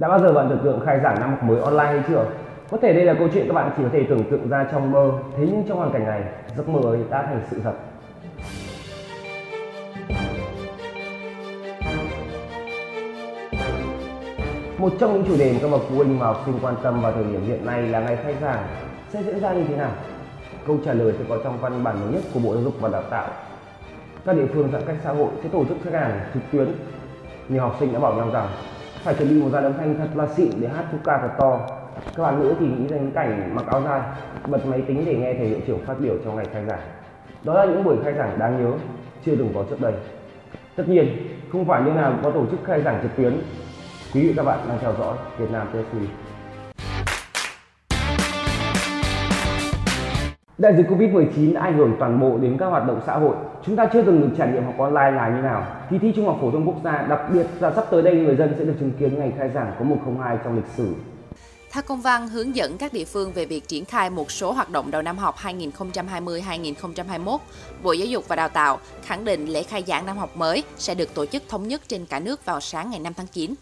Đã bao giờ bạn tưởng tượng khai giảng năm học mới online hay chưa? Có thể đây là câu chuyện các bạn chỉ có thể tưởng tượng ra trong mơ, thế nhưng trong hoàn cảnh này, giấc mơ ấy đã thành sự thật. Một trong những chủ đề mà các bậc phụ huynh và học sinh quan tâm vào thời điểm hiện nay là ngày khai giảng sẽ diễn ra như thế nào? Câu trả lời sẽ có trong văn bản mới nhất của Bộ Giáo dục và Đào tạo. Các địa phương giãn cách xã hội sẽ tổ chức khai giảng trực tuyến. Nhiều học sinh đã bảo nhau rằng phải chuẩn bị một dàn âm thanh thật là xịn để hát khúc ca thật to. Các bạn nữ thì nghĩ đến cảnh mặc áo dài, bật máy tính để nghe thầy hiệu trưởng phát biểu trong ngày khai giảng. Đó là những buổi khai giảng đáng nhớ, chưa từng có trước đây. Tất nhiên, không phải nơi nào có tổ chức khai giảng trực tuyến. Quý vị các bạn đang theo dõi Việt Nam TV Đại dịch Covid-19 đã ảnh hưởng toàn bộ đến các hoạt động xã hội. Chúng ta chưa từng được trải nghiệm học online là như nào. Kỳ thi Trung học phổ thông quốc gia, đặc biệt là sắp tới đây người dân sẽ được chứng kiến ngày khai giảng có 102 trong lịch sử. Theo công văn hướng dẫn các địa phương về việc triển khai một số hoạt động đầu năm học 2020-2021, Bộ Giáo dục và Đào tạo khẳng định lễ khai giảng năm học mới sẽ được tổ chức thống nhất trên cả nước vào sáng ngày 5 tháng 9.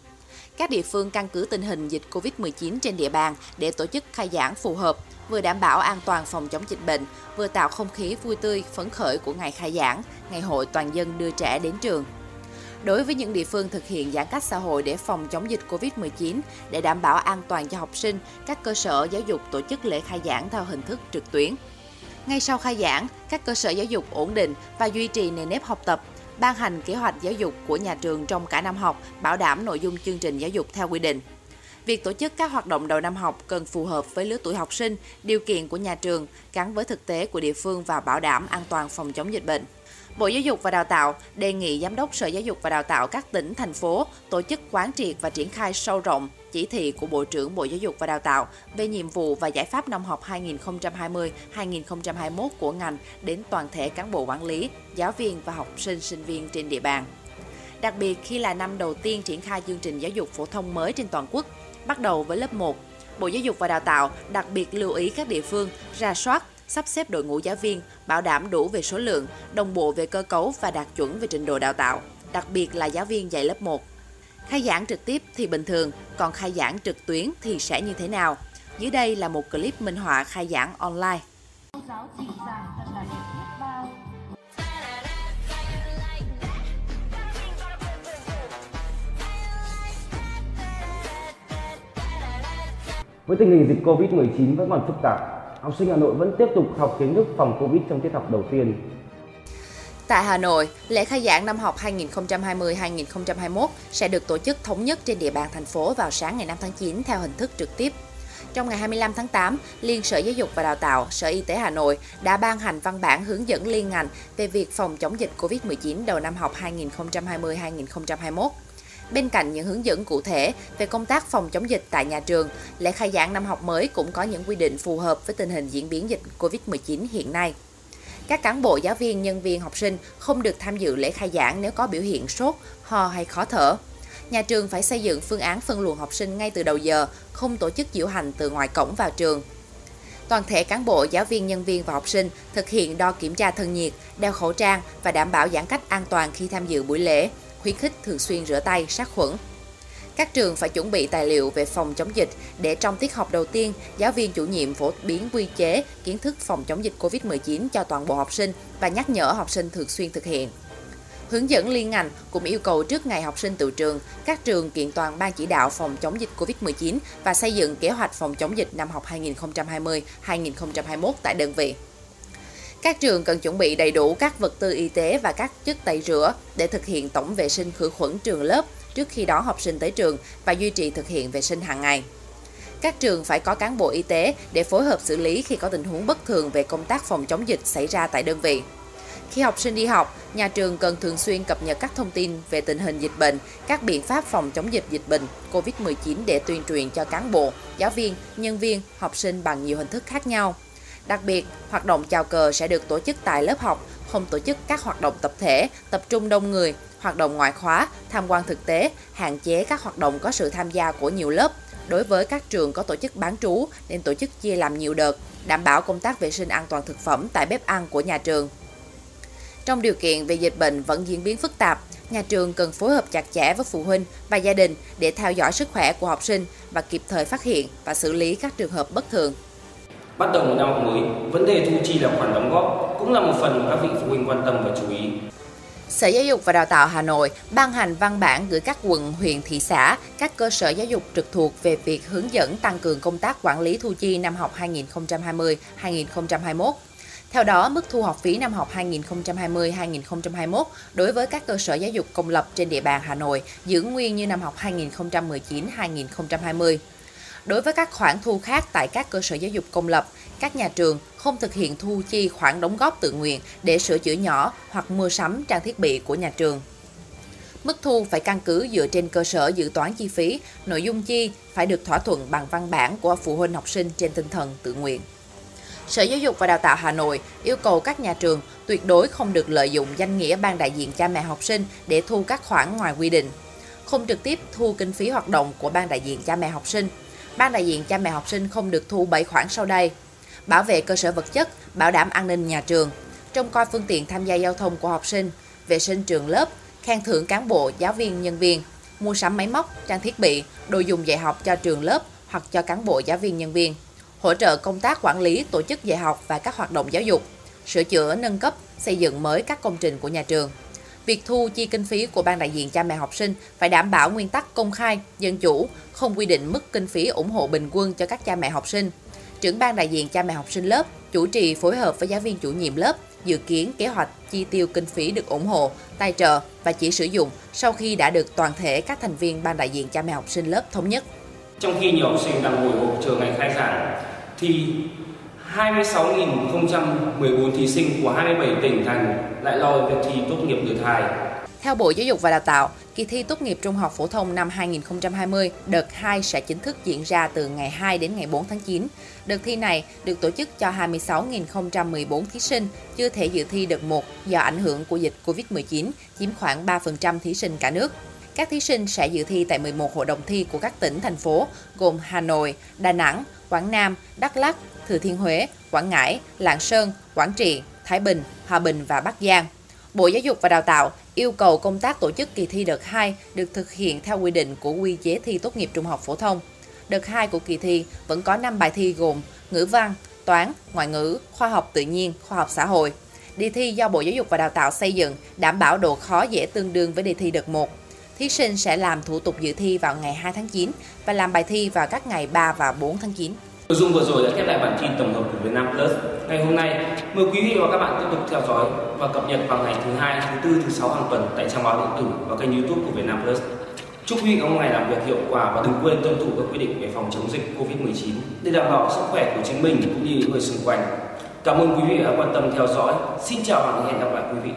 Các địa phương căn cứ tình hình dịch COVID-19 trên địa bàn để tổ chức khai giảng phù hợp, vừa đảm bảo an toàn phòng chống dịch bệnh, vừa tạo không khí vui tươi, phấn khởi của ngày khai giảng, ngày hội toàn dân đưa trẻ đến trường. Đối với những địa phương thực hiện giãn cách xã hội để phòng chống dịch COVID-19, để đảm bảo an toàn cho học sinh, các cơ sở giáo dục tổ chức lễ khai giảng theo hình thức trực tuyến. Ngay sau khai giảng, các cơ sở giáo dục ổn định và duy trì nền nếp học tập, ban hành kế hoạch giáo dục của nhà trường trong cả năm học, bảo đảm nội dung chương trình giáo dục theo quy định. Việc tổ chức các hoạt động đầu năm học cần phù hợp với lứa tuổi học sinh, điều kiện của nhà trường, gắn với thực tế của địa phương và bảo đảm an toàn phòng chống dịch bệnh. Bộ Giáo dục và Đào tạo đề nghị Giám đốc Sở Giáo dục và Đào tạo các tỉnh, thành phố tổ chức quán triệt và triển khai sâu rộng chỉ thị của Bộ trưởng Bộ Giáo dục và Đào tạo về nhiệm vụ và giải pháp năm học 2020-2021 của ngành đến toàn thể cán bộ quản lý, giáo viên và học sinh sinh viên trên địa bàn. Đặc biệt khi là năm đầu tiên triển khai chương trình giáo dục phổ thông mới trên toàn quốc, bắt đầu với lớp 1, Bộ Giáo dục và Đào tạo đặc biệt lưu ý các địa phương ra soát, sắp xếp đội ngũ giáo viên, bảo đảm đủ về số lượng, đồng bộ về cơ cấu và đạt chuẩn về trình độ đào tạo, đặc biệt là giáo viên dạy lớp 1. Khai giảng trực tiếp thì bình thường, còn khai giảng trực tuyến thì sẽ như thế nào? Dưới đây là một clip minh họa khai giảng online. giáo chỉ giảng thật là đẹp biết bao. Với tình hình dịch Covid-19 vẫn còn phức tạp, học sinh Hà Nội vẫn tiếp tục học kiến thức phòng Covid trong tiết học đầu tiên. Tại Hà Nội, lễ khai giảng năm học 2020-2021 sẽ được tổ chức thống nhất trên địa bàn thành phố vào sáng ngày 5 tháng 9 theo hình thức trực tiếp. Trong ngày 25 tháng 8, Liên Sở Giáo dục và Đào tạo, Sở Y tế Hà Nội đã ban hành văn bản hướng dẫn liên ngành về việc phòng chống dịch COVID-19 đầu năm học 2020-2021. Bên cạnh những hướng dẫn cụ thể về công tác phòng chống dịch tại nhà trường, lễ khai giảng năm học mới cũng có những quy định phù hợp với tình hình diễn biến dịch COVID-19 hiện nay. Các cán bộ, giáo viên, nhân viên, học sinh không được tham dự lễ khai giảng nếu có biểu hiện sốt, ho hay khó thở. Nhà trường phải xây dựng phương án phân luồng học sinh ngay từ đầu giờ, không tổ chức diễu hành từ ngoài cổng vào trường. Toàn thể cán bộ, giáo viên, nhân viên và học sinh thực hiện đo kiểm tra thân nhiệt, đeo khẩu trang và đảm bảo giãn cách an toàn khi tham dự buổi lễ khuyến khích thường xuyên rửa tay, sát khuẩn. Các trường phải chuẩn bị tài liệu về phòng chống dịch để trong tiết học đầu tiên, giáo viên chủ nhiệm phổ biến quy chế, kiến thức phòng chống dịch COVID-19 cho toàn bộ học sinh và nhắc nhở học sinh thường xuyên thực hiện. Hướng dẫn liên ngành cũng yêu cầu trước ngày học sinh tự trường, các trường kiện toàn ban chỉ đạo phòng chống dịch COVID-19 và xây dựng kế hoạch phòng chống dịch năm học 2020-2021 tại đơn vị. Các trường cần chuẩn bị đầy đủ các vật tư y tế và các chất tẩy rửa để thực hiện tổng vệ sinh khử khuẩn trường lớp trước khi đón học sinh tới trường và duy trì thực hiện vệ sinh hàng ngày. Các trường phải có cán bộ y tế để phối hợp xử lý khi có tình huống bất thường về công tác phòng chống dịch xảy ra tại đơn vị. Khi học sinh đi học, nhà trường cần thường xuyên cập nhật các thông tin về tình hình dịch bệnh, các biện pháp phòng chống dịch dịch bệnh COVID-19 để tuyên truyền cho cán bộ, giáo viên, nhân viên, học sinh bằng nhiều hình thức khác nhau. Đặc biệt, hoạt động chào cờ sẽ được tổ chức tại lớp học, không tổ chức các hoạt động tập thể, tập trung đông người, hoạt động ngoại khóa, tham quan thực tế, hạn chế các hoạt động có sự tham gia của nhiều lớp. Đối với các trường có tổ chức bán trú nên tổ chức chia làm nhiều đợt, đảm bảo công tác vệ sinh an toàn thực phẩm tại bếp ăn của nhà trường. Trong điều kiện về dịch bệnh vẫn diễn biến phức tạp, nhà trường cần phối hợp chặt chẽ với phụ huynh và gia đình để theo dõi sức khỏe của học sinh và kịp thời phát hiện và xử lý các trường hợp bất thường. Bắt đầu một năm học mới, vấn đề thu chi là khoản đóng góp cũng là một phần mà các vị phụ huynh quan tâm và chú ý. Sở Giáo dục và Đào tạo Hà Nội ban hành văn bản gửi các quận, huyện, thị xã, các cơ sở giáo dục trực thuộc về việc hướng dẫn tăng cường công tác quản lý thu chi năm học 2020-2021. Theo đó, mức thu học phí năm học 2020-2021 đối với các cơ sở giáo dục công lập trên địa bàn Hà Nội giữ nguyên như năm học 2019-2020. Đối với các khoản thu khác tại các cơ sở giáo dục công lập, các nhà trường không thực hiện thu chi khoản đóng góp tự nguyện để sửa chữa nhỏ hoặc mua sắm trang thiết bị của nhà trường. Mức thu phải căn cứ dựa trên cơ sở dự toán chi phí, nội dung chi phải được thỏa thuận bằng văn bản của phụ huynh học sinh trên tinh thần tự nguyện. Sở Giáo dục và Đào tạo Hà Nội yêu cầu các nhà trường tuyệt đối không được lợi dụng danh nghĩa ban đại diện cha mẹ học sinh để thu các khoản ngoài quy định, không trực tiếp thu kinh phí hoạt động của ban đại diện cha mẹ học sinh. Ban đại diện cha mẹ học sinh không được thu 7 khoản sau đây: bảo vệ cơ sở vật chất, bảo đảm an ninh nhà trường, trông coi phương tiện tham gia giao thông của học sinh, vệ sinh trường lớp, khen thưởng cán bộ, giáo viên, nhân viên, mua sắm máy móc, trang thiết bị, đồ dùng dạy học cho trường lớp hoặc cho cán bộ, giáo viên, nhân viên. Hỗ trợ công tác quản lý tổ chức dạy học và các hoạt động giáo dục, sửa chữa, nâng cấp, xây dựng mới các công trình của nhà trường. Việc thu chi kinh phí của ban đại diện cha mẹ học sinh phải đảm bảo nguyên tắc công khai, dân chủ, không quy định mức kinh phí ủng hộ bình quân cho các cha mẹ học sinh. Trưởng ban đại diện cha mẹ học sinh lớp chủ trì phối hợp với giáo viên chủ nhiệm lớp dự kiến kế hoạch chi tiêu kinh phí được ủng hộ, tài trợ và chỉ sử dụng sau khi đã được toàn thể các thành viên ban đại diện cha mẹ học sinh lớp thống nhất. Trong khi nhiều học sinh đang ngồi hộp chờ ngày khai giảng, thì 26.014 thí sinh của 27 tỉnh thành lại lo việc thi tốt nghiệp người thai. Theo Bộ Giáo dục và Đào tạo, kỳ thi tốt nghiệp trung học phổ thông năm 2020 đợt 2 sẽ chính thức diễn ra từ ngày 2 đến ngày 4 tháng 9. Đợt thi này được tổ chức cho 26.014 thí sinh chưa thể dự thi đợt 1 do ảnh hưởng của dịch Covid-19, chiếm khoảng 3% thí sinh cả nước. Các thí sinh sẽ dự thi tại 11 hội đồng thi của các tỉnh, thành phố gồm Hà Nội, Đà Nẵng, Quảng Nam, Đắk Lắk, Thừa Thiên Huế, Quảng Ngãi, Lạng Sơn, Quảng Trị, Thái Bình, Hòa Bình và Bắc Giang. Bộ Giáo dục và Đào tạo yêu cầu công tác tổ chức kỳ thi đợt 2 được thực hiện theo quy định của quy chế thi tốt nghiệp trung học phổ thông. Đợt 2 của kỳ thi vẫn có 5 bài thi gồm ngữ văn, toán, ngoại ngữ, khoa học tự nhiên, khoa học xã hội. Đề thi do Bộ Giáo dục và Đào tạo xây dựng đảm bảo độ khó dễ tương đương với đề thi đợt 1 thí sinh sẽ làm thủ tục dự thi vào ngày 2 tháng 9 và làm bài thi vào các ngày 3 và 4 tháng 9. Nội dung vừa rồi đã khép lại bản tin tổng hợp của Vietnam Plus. Ngày hôm nay, mời quý vị và các bạn tiếp tục theo dõi và cập nhật vào ngày thứ hai, thứ tư, thứ sáu hàng tuần tại trang báo điện tử và kênh YouTube của Vietnam Plus. Chúc quý vị có một ngày làm việc hiệu quả và đừng quên tuân thủ các quy định về phòng chống dịch Covid-19 để đảm bảo sức khỏe của chính mình cũng như những người xung quanh. Cảm ơn quý vị đã quan tâm theo dõi. Xin chào và hẹn gặp lại quý vị.